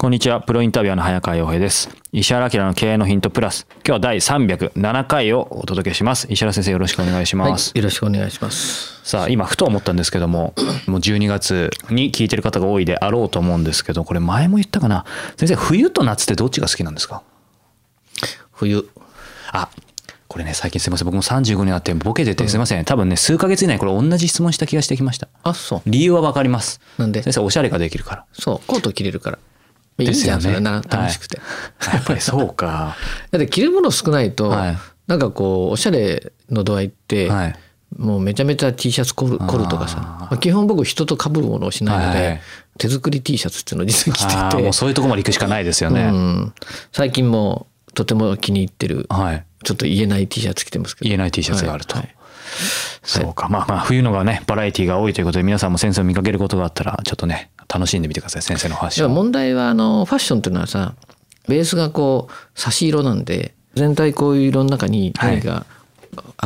こんにちは。プロインタビュアーの早川洋平です。石原明の経営のヒントプラス。今日は第307回をお届けします。石原先生よろしくお願いします。はい、よろしくお願いします。さあ、今ふと思ったんですけども、もう12月に聞いてる方が多いであろうと思うんですけど、これ前も言ったかな？先生、冬と夏ってどっちが好きなんですか？冬。あ、これね、最近すいません。僕も35になってボケててすいません。多分ね、数ヶ月以内にこれ同じ質問した気がしてきました。あ、そう。理由はわかります。なんで？先生、おしゃれができるから。そう、コート着れるから。いいじゃん、ですよねそれな楽しくて。はいやっぱりそうか。だって着るもの少ないと、はいなんかこう、おしゃれの度合いって、はいもうめちゃめちゃ T シャツ凝る凝るとかさ、まあ基本僕人と被るものをしないので、はい手作り T シャツっていうのを実は着あてて、ーもうそういうところまで行くしかないですようね。ん、最近もとても気に入ってる、はい。ちょっと言えない T シャツ着てますけど。言えない T シャツがあると。はいはいそうか。まあまあ、冬のがね、バラエティが多いということで、皆さんも先生を見かけることがあったら、ちょっとね、楽しんでみてください、先生の話いやを。問題はあのファッションっていうのはさベースがこう差し色なんで全体こういう色の中に何か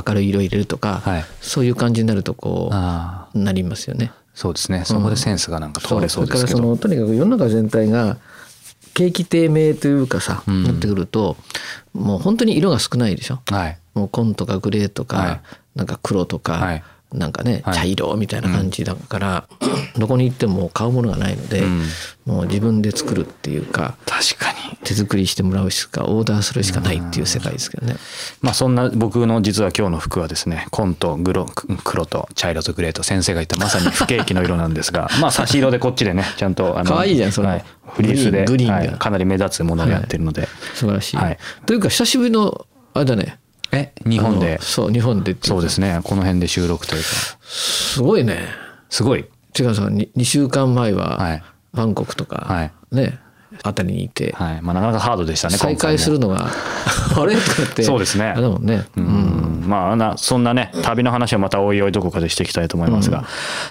明るい色入れるとか、はいそういう感じになるとこあうなりますよね。そうですね。そこでセンスがなんか通れそうそれからそですけど。のとにかく世の中全体が景気低迷というかさ、んなってくるともう本当に色が少ないでしょ。はい。もう紺とかグレーとか、はいなんか黒とか、はいなんかね、はい茶色みたいな感じだから、どこに行っても買うものがないので、うんもう自分で作るっていうか確かに。手作りしてもらうしかオーダーするしかないっていう世界ですけどね。まあそんな僕の実は今日の服はですね、紺とグロ黒と茶色とグレーと先生が言ったまさに不景気の色なんですが、まあ差し色でこっちでね、ちゃんとあの可愛いじゃんそれはいフリースでグリーンがはいかなり目立つものをやってるので。素晴らしい。はいというか久しぶりのあれだね。え、日本で？そう日本でそうですね。この辺で収録というか。すごいね。すごい。違うさ 2, 2週間前ははいバンコクとか、はいねあたりにいて、はい。まあなかなかハードでしたね、再会するの。の があれ？とかってそうですねあれだもんね。うんまあなそんなね旅の話はまたおいおいどこかでしていきたいと思いますが、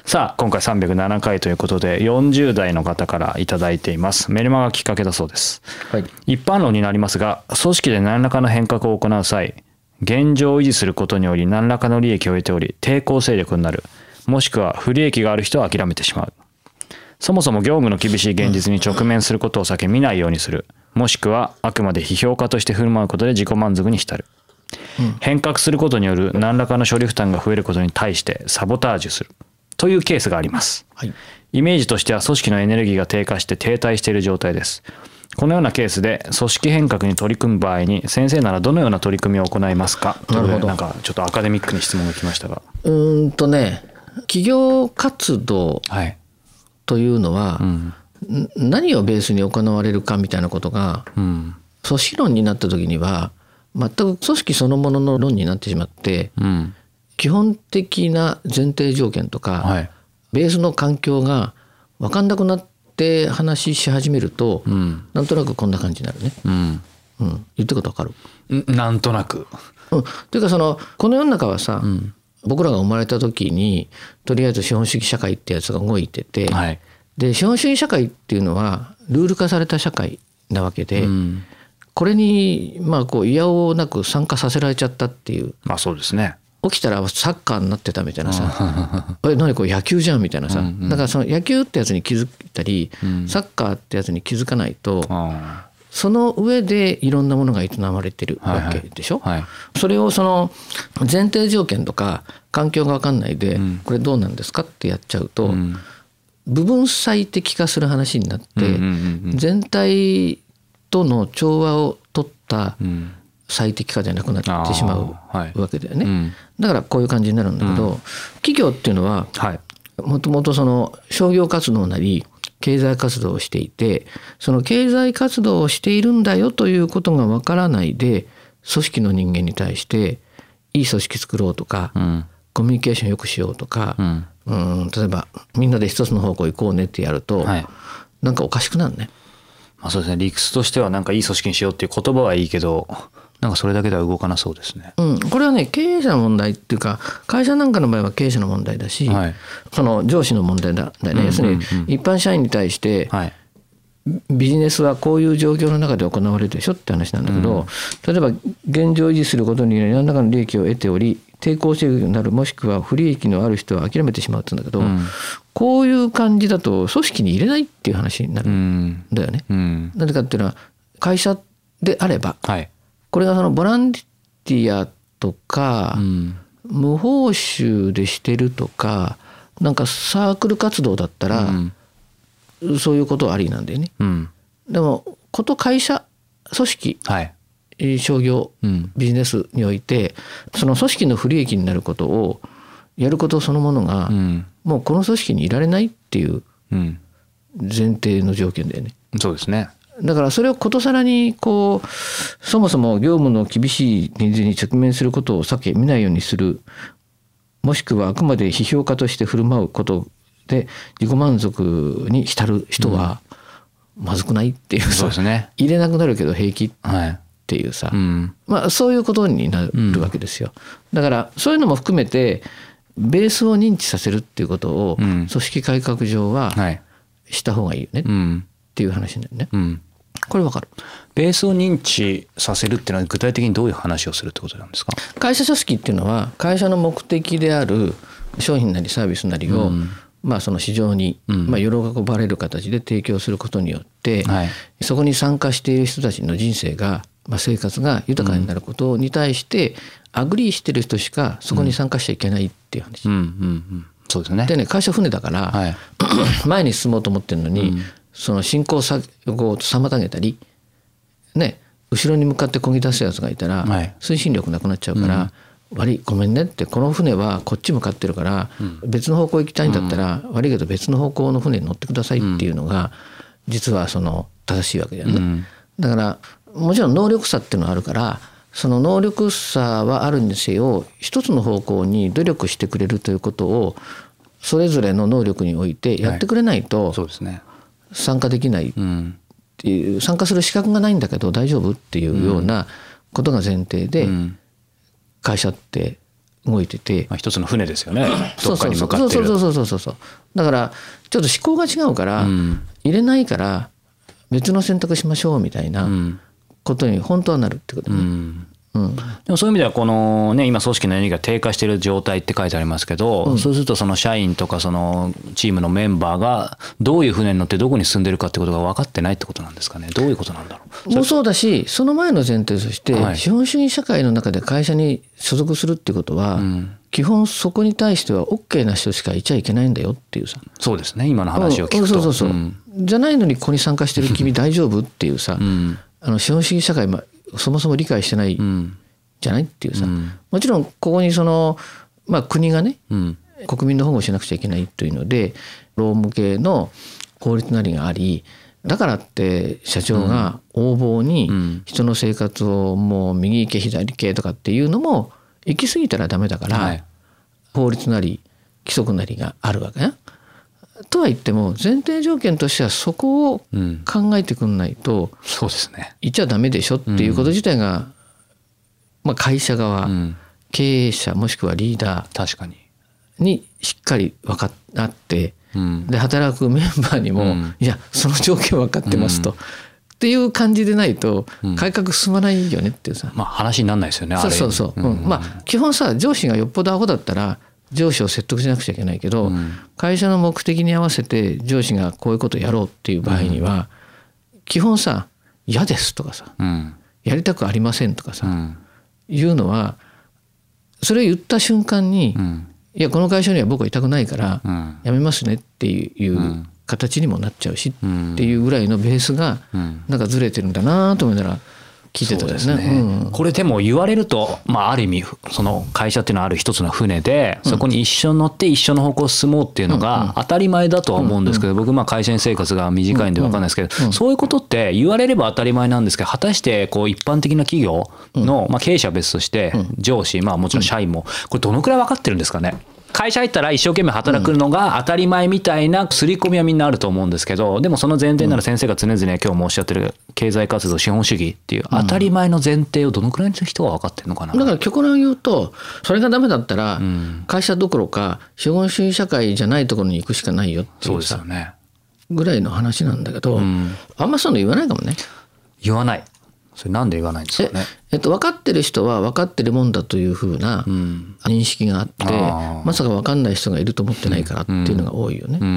さあ今回307回ということで40代の方からいただいていますメルマがきっかけだそうですはい。一般論になりますが組織で何らかの変革を行う際現状を維持することにより何らかの利益を得ており抵抗勢力になる。もしくは不利益がある人は諦めてしまう。そもそも業務の厳しい現実に直面することを避け見ないようにする。もしくはあくまで批評家として振る舞うことで自己満足に浸る。変革することによる何らかの処理負担が増えることに対してサボタージュする。というケースがあります。はい。イメージとしては組織のエネルギーが低下して停滞している状態ですこのようなケースで組織変革に取り組む場合に先生ならどのような取り組みを行いますか？なるほど。なんかちょっとアカデミックに質問が来ましたが。うーんとね企業活動はいというのは、うんん。何をベースに行われるかみたいなことがうん。組織論になった時には全く組織そのものの論になってしまってうん。基本的な前提条件とか、はい。ベースの環境が分かんなくなって話し始めると、うん。なんとなくこんな感じになるね。うん。うん、言ってることわかる、んなんとなく。うん、というかそのこの世の中はさ、ん。僕らが生まれた時にとりあえず資本主義社会ってやつが動いてて、はい。で資本主義社会っていうのはルール化された社会なわけで、うん。これにまあこう嫌おなく参加させられちゃったっていう。まあそうですね起きたらサッカーになってたみたいなさ「え何これ野球じゃん」みたいなさ、うんうん。だからその野球ってやつに気づいたり、うん。サッカーってやつに気づかないとあその上でいろんなものが営まれてるわけでしょ、はいそれをその前提条件とか環境が分かんないで、うん。これどうなんですかってやっちゃうと、うん。部分最適化する話になって、うんうんうんうん。全体との調和を取ったうん最適化じゃなくなってしまうわけだよね。うん。だからこういう感じになるんだけど、企業っていうのははい。もともとその商業活動なり経済活動をしていてその経済活動をしているんだよということがわからないで組織の人間に対していい組織作ろうとか、うん。コミュニケーションよくしようとかう、ん。うん例えばみんなで一つの方向行こうねってやると、はい。なんかおかしくなるね。まあそうですね。理屈としてはなんかいい組織にしようっていう言葉はいいけどなんかそれだけでは動かなそうですね。うん、これはね経営者の問題っていうか会社なんかの場合は経営者の問題だし、はい。その上司の問題だね、要するに一般社員に対してはい。ビジネスはこういう状況の中で行われるでしょって話なんだけど、例えば現状維持することにより何らかの利益を得ており抵抗勢力になるもしくは不利益のある人は諦めてしまうって言うんだけど、ん。こういう感じだと組織に入れないっていう話になるうんんだよね。うん。なぜかっていうのは会社であればはいこれがそのボランティアとか、うん。無報酬でしてるとかなんかサークル活動だったら、うんそういうことはありなんだよね。うん。でもこと会社組織はい。えー商業うん。ビジネスにおいてその組織の不利益になることをやることそのものが、うん。もうこの組織にいられないっていううん。前提の条件だよね。そうですねだからそれをことさらにこうそもそも業務の厳しいニーズに直面することを避け見ないようにする。もしくはあくまで批評家として振る舞うことで自己満足に浸る人はまずくないっていうさそうですね。入れなくなるけど平気っはい。ていうさ、うん。まあ、そういうことになるわけですよ。だからそういうのも含めてベースを認知させるっていうことをうん。組織改革上ははい。した方がいいよね。っうん。ていう話になるね。うんこれわかる。ベースを認知させるっていうのは具体的にどういう話をするってことなんですか？会社組織っていうのは会社の目的である商品なりサービスなりを、まあ、その市場に、まあ、喜ばれる形で提供することによって、はい。そこに参加している人たちの人生が、まあ、生活が豊かになることに対して、agree してる人しかそこに参加しちゃいけないっていう話。うん。うん。うん。そうですね。でね会社船だから、はい。前に進もうと思ってるのに、その進行作業を妨げたりね後ろに向かって漕ぎ出すやつがいたら、はい。推進力なくなっちゃうから「悪いごめんね」ってこの船はこっち向かってるから、別の方向行きたいんだったら、悪いけど別の方向の船に乗ってくださいっていうのが、実はその正しいわけだよね。うん。だからもちろん能力差っていうのはあるからその能力差はあるにせよ一つの方向に努力してくれるということをそれぞれの能力においてやってくれないとそうですね参加できない。っうんていう参加する資格がないんだけど大丈夫っていうようなことが前提でうん。会社って動いてて。まあ、一つの船ですよね。どっかにそう。そうそう向かってるそうそうそうそうそう。だからちょっと思考が違うからうん。入れないから別の選択しましょうみたいなうん。ことに本当はなるってことね。うんうん。でもそういう意味ではこのね今組織のエネルギーが低下している状態って書いてありますけど、そうするとその社員とかそのチームのメンバーがどういう船に乗ってどこに住んでるかってことが分かってないってことなんですかね？どういうことなんだろう？もうそうだしその前の前提として、はい。資本主義社会の中で会社に所属するってことは、ん。基本そこに対しては OK な人しかいちゃいけないんだよっていうさ。そうですね今の話を聞くと、うん。そうそうそう、ん。じゃないのにここに参加してる君大丈夫っていうさ、ん。あの資本主義社会まそもそも理解してないうん。じゃないっていうさ、ん。もちろんここにその、まあ、国がねうん。国民の保護をしなくちゃいけないというので労務系の法律なりがありだからって社長が横暴にん。人の生活をもう右行け左行けとかっていうのも行き過ぎたらダメだから、はい。法律なり規則なりがあるわけね。とは言っても前提条件としてはそこをうん考えてくんないとそうですね。言っちゃダメでしょっていうこと自体が、まあ、会社側、うん。経営者もしくはリーダー確かに。にしっかり分かってうん。で働くメンバーにも、うん。いやその条件分かってますと、っていう感じでないと改革進まないよねっていうさ、まあ話にならないですよねそうそうそう、うん。まあ基本さ上司がよっぽどアホだったら上司を説得しなくちゃいけないけど、ん。会社の目的に合わせて上司がこういうことやろうっていう場合には、基本さ「嫌です」とかさうん「やりたくありません」とかさ、うん。いうのはそれを言った瞬間に、うん。いやこの会社には僕はいたくないから、うん。やめますねっていう形にもなっちゃうし、うんっていうぐらいのベースがうん。なんかずれてるんだなと思いながら聞いてたですね。うん。これでも言われると、まあ、ある意味その会社っていうのはある一つの船でそこに一緒に乗って一緒の方向を進もうっていうのが当たり前だとは思うんですけど僕まあ会社員生活が短いんで分かんないですけどそういうことって言われれば当たり前なんですけど果たしてこう一般的な企業のまあ経営者は別として上司まあもちろん社員もこれどのくらい分かってるんですかね？会社入ったら一生懸命働くのが当たり前みたいな刷り込みはみんなあると思うんですけどでもその前提なら先生が常々今日もおっしゃってる経済活動資本主義っていう当たり前の前提をどのくらいの人が分かってるのかな、だから極論言うとそれがダメだったら会社どころか資本主義社会じゃないところに行くしかないよってそいうよね。ぐらいの話なんだけど、あんまそういうの言わないかもね。言わないそれなんで言わないんですえかね？えっと、分かってる人は分かってるもんだというふうな認識があって、あー。まさか分かんない人がいると思ってないからっていうのが多いよね。うん。う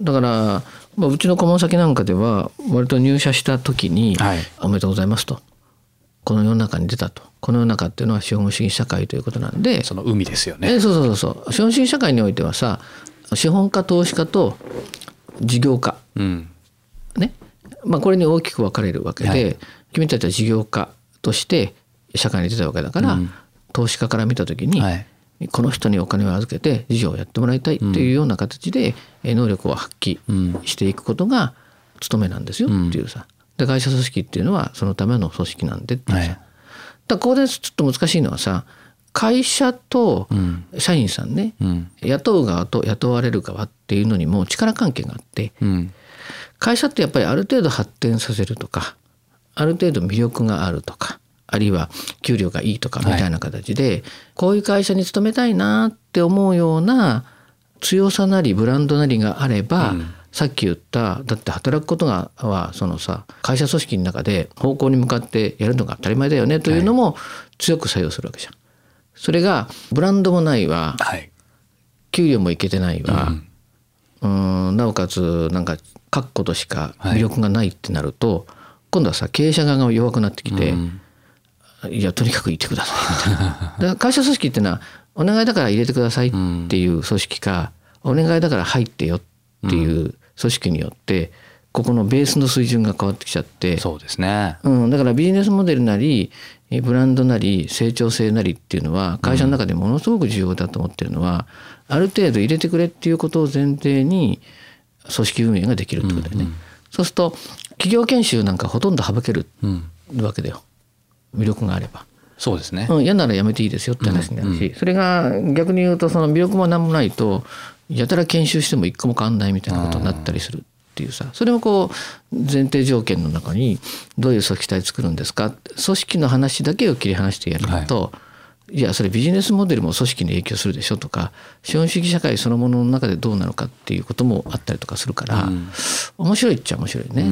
ん。だから、まあ、うちの顧問先なんかでは割と入社した時にはい「おめでとうございます」と「この世の中に出た」と「この世の中っていうのは資本主義社会ということなんで。その海ですよね。えそうそうそうそう。資本主義社会においてはさ資本家投資家と事業家。うん。ね、まあ、これに大きく分かれるわけで、はい君たちは事業家として社会に出たわけだから、投資家から見た時に、はい。この人にお金を預けて事業をやってもらいたいっていうような形でえ能力を発揮していくことが務めなんですよっていうさ。で会社組織っていうのはそのための組織なんでっていうさ、はい。だここでちょっと難しいのはさ会社と社員さんね、うん。雇う側と雇われる側っていうのにも力関係があってうん。会社ってやっぱりある程度発展させるとかある程度魅力があるとかあるいは給料がいいとかみたいな形で、こういう会社に勤めたいなって思うような強さなりブランドなりがあれば、さっき言っただって働くことがはそのさ会社組織の中で方向に向かってやるのが当たり前だよねというのも強く作用するわけじゃん。それがブランドもないわ。はい。給料もいけてないわ、うん、なおかつなんか確固としか魅力がないってなると、今度はさ経営者側が弱くなってきて、いやとにかくいてくださいみたいな。だから会社組織っていうのはお願いだから入れてくださいっていう組織か、お願いだから入ってよっていう組織によってここのベースの水準が変わってきちゃって。そうですね。うん、だからビジネスモデルなりえブランドなり成長性なりっていうのは会社の中でものすごく重要だと思ってるのは、ある程度入れてくれっていうことを前提に組織運営ができるってことだよね。そうすると企業研修なんかほとんど省けるわけだよ。魅力があれば。そうですね。うん、嫌ならやめていいですよって話になるし、それが逆に言うとその魅力も何もないとやたら研修しても一個も変わんないみたいなことになったりするっていうさ。それをこう前提条件の中にどういう組織体作るんですか？組織の話だけを切り離してやるのと、い、やそれビジネスモデルも組織に影響するでしょとか資本主義社会そのものの中でどうなのかっていうこともあったりとかするから、面白いっちゃ面白いね。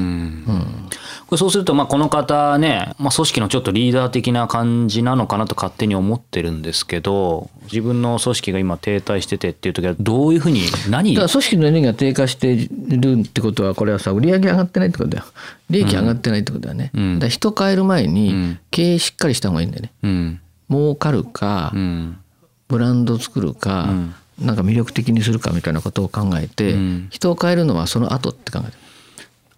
これそうするとまあこの方ね、まあ、組織のちょっとリーダー的な感じなのかなと勝手に思ってるんですけど自分の組織が今停滞しててっていう時はどういうふうに何だ組織のエネルギーが低下してるってことはこれはさ売り上げ上がってないってことだよ。利益上がってないってことだよね、だ人変える前に経営しっかりした方がいいんだよね。うん儲かるか、うん。ブランド作るか、なんか魅力的にするかみたいなことを考えて、人を変えるのはその後って考えてる。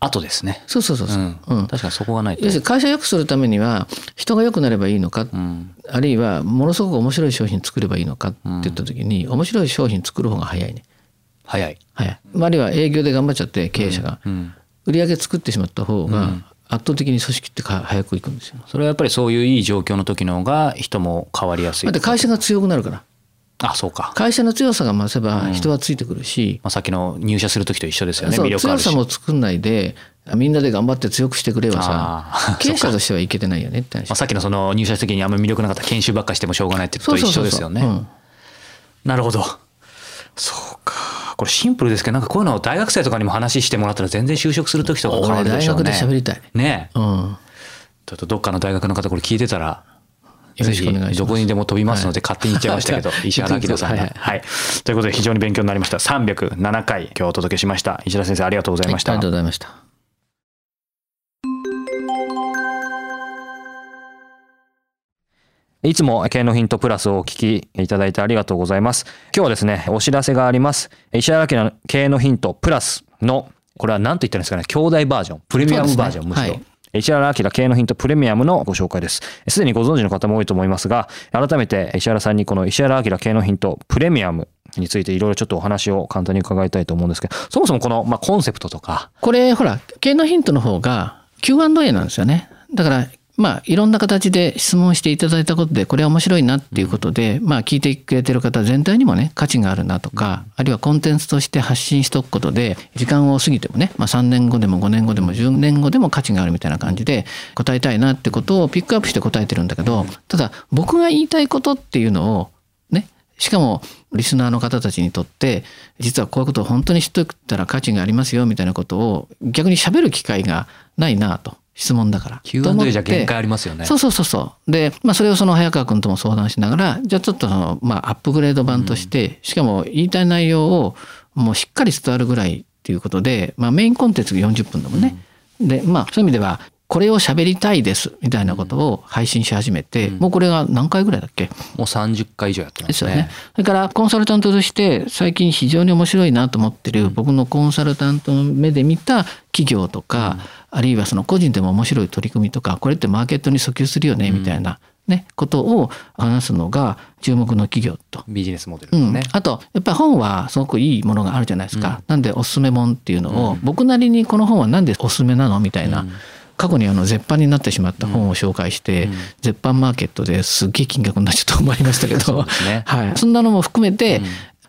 後ですね。そうそうそうそう、うん。うん。確かにそこがないと。要するに会社を良くするためには人が良くなればいいのか、あるいはものすごく面白い商品作ればいいのかって言った時に、面白い商品作る方が早いね。早い。早い。あるいは営業で頑張っちゃって経営者が、売り上げ作ってしまった方が圧倒的に組織ってか早くいくんですよ。それはやっぱりそういういい状況の時の方が人も変わりやすい。だって会社が強くなるから。あそうか、会社の強さが増せば人はついてくるし、まあ、さっきの入社する時と一緒ですよね魅力あるし。強さも作んないでみんなで頑張って強くしてくればさ 経営者としてはいけてないよねって話。まあ、さっきのその入社時にあんまり魅力なかったら研修ばっかしてもしょうがないってことと一緒ですよねなるほどそうかこれシンプルですけどなんかこういうのを大学生とかにも話してもらったら全然就職する時とか変わるでしょうね学で喋りたい。ねえうんちょっとどっかの大学の方これ聞いてたらよろしくお願いしますぜひどこにでも飛びますので、勝手に言っちゃいましたけど、はい石原明さんが、はいはい。ということで非常に勉強になりました。307回今日お届けしました。石田先生ありがとうございました。はいありがとうございました。いつも経営のヒントプラスをお聞きいただいてありがとうございます。今日はですね、お知らせがあります。石原明の経営のヒントプラスの、これは何と言ったらいいんですかね、兄弟バージョン、プレミアムバージョン、むしろ。はい石原明経営のヒントプレミアムのご紹介です。すでにご存知の方も多いと思いますが、改めて石原さんにこの石原明経営のヒントプレミアムについていろいろちょっとお話を簡単に伺いたいと思うんですけど、そもそもこの、まあ、コンセプトとか。これ、ほら、経営のヒントの方が Q&A なんですよね。だから、まあ、いろんな形で質問していただいたことで、これは面白いなっていうことで、まあ、聞いてくれてる方全体にもね、価値があるなとか、あるいはコンテンツとして発信しておくことで、時間を過ぎてもね、まあ、3年後でも5年後でも10年後でも価値があるみたいな感じで、答えたいなってことをピックアップして答えてるんだけど、ただ、僕が言いたいことっていうのを、ね、しかも、リスナーの方たちにとって、実はこういうことを本当に知っておったら価値がありますよみたいなことを逆に喋る機会がないなと。質問だから。Q&A てじゃ限界ありますよね。そうそうそうそう。で、まあそれをその早川君とも相談しながら、じゃあちょっとその、まあアップグレード版として、しかも言いたい内容をもうしっかり伝わるぐらいっていうことで、まあメインコンテンツが40分だもんね。で、まあそういう意味では、これを喋りたいですみたいなことを配信し始めて、もうこれが何回ぐらいだっけ？もう30回以上やってまですよねすね。。それからコンサルタントとして最近非常に面白いなと思ってる僕のコンサルタントの目で見た企業とか、あるいはその個人でも面白い取り組みとかこれってマーケットに訴求するよねみたいな、ね、ことを話すのが注目の企業と。ビジネスモデルうんですね。あとやっぱり本はすごくいいものがあるじゃないですか。なんでおすすめ本っていうのを、僕なりにこの本はなんでおすすめなの？みたいな。過去にあの絶版になってしまった本を紹介して、絶版マーケットですっげえ金額になっちゃったと思いましたけど、ね。はい、そんなのも含めて、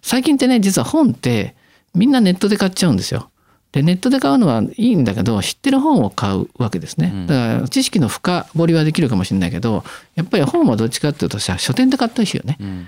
最近ってね実は本ってみんなネットで買っちゃうんですよ。でネットで買うのはいいんだけど知ってる本を買うわけですね。だから知識の深掘りはできるかもしれないけどやっぱり本はどっちかっていうとさ書店で買ったりしよね。うん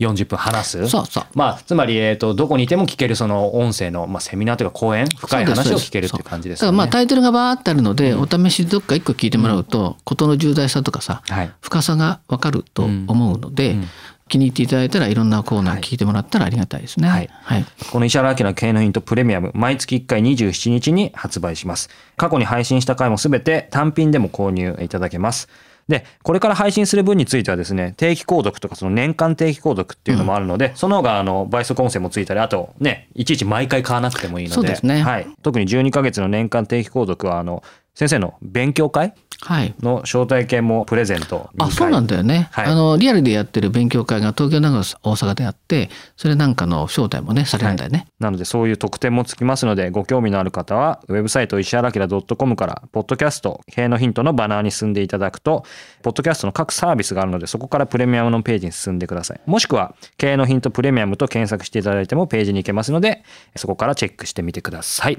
40分話す。そうそうまあ、つまり、えっ、と、どこにいても聞けるその音声の、まあ、セミナーというか講演、深い話を聞けるっていう感じですよね。だからまあタイトルがバーってあるので、お試しどっか一個聞いてもらうと、事の重大さとかさ、はい深さがわかると思うので、気に入っていただいたらいろんなコーナー聞いてもらったらありがたいですね。はいはい。この石原明の経営のヒントプレミアム、毎月1回27日に発売します。過去に配信した回もすべて単品でも購入いただけます。で、これから配信する分についてはですね、定期購読とかその年間定期購読っていうのもあるので、その方があの倍速音声もついたり、あとね、いちいち毎回買わなくてもいいので、ですねはい。特に12ヶ月の年間定期購読は、あの、先生の勉強会？はい。の招待券もプレゼント2回あ、そうなんだよね。はいあの、リアルでやってる勉強会が東京、長野、大阪であって、それなんかの招待もね、されるんだよね。なのでそういう特典もつきますのでご興味のある方はウェブサイト石原明 .com からポッドキャスト経営のヒントのバナーに進んでいただくとポッドキャストの各サービスがあるのでそこからプレミアムのページに進んでくださいもしくは経営のヒントプレミアムと検索していただいてもページに行けますのでそこからチェックしてみてください